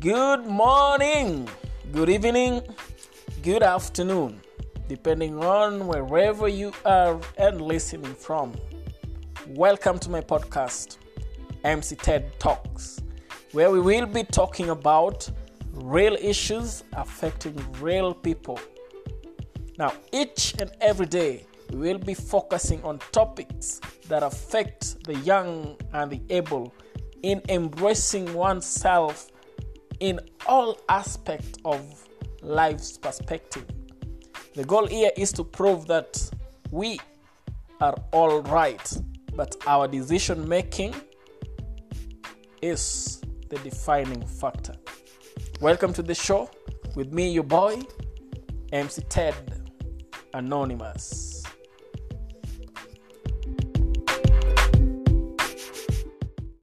Good morning, good evening, good afternoon, depending on wherever you are and listening from. Welcome to my podcast, MC TED Talks, where we will be talking about real issues affecting real people. Now, each and every day, we will be focusing on topics that affect the young and the able in embracing oneself in all aspects of life's perspective. The goal here is to prove that we are all right, but our decision making is the defining factor. Welcome to the show with me, your boy, MC Ted Anonymous.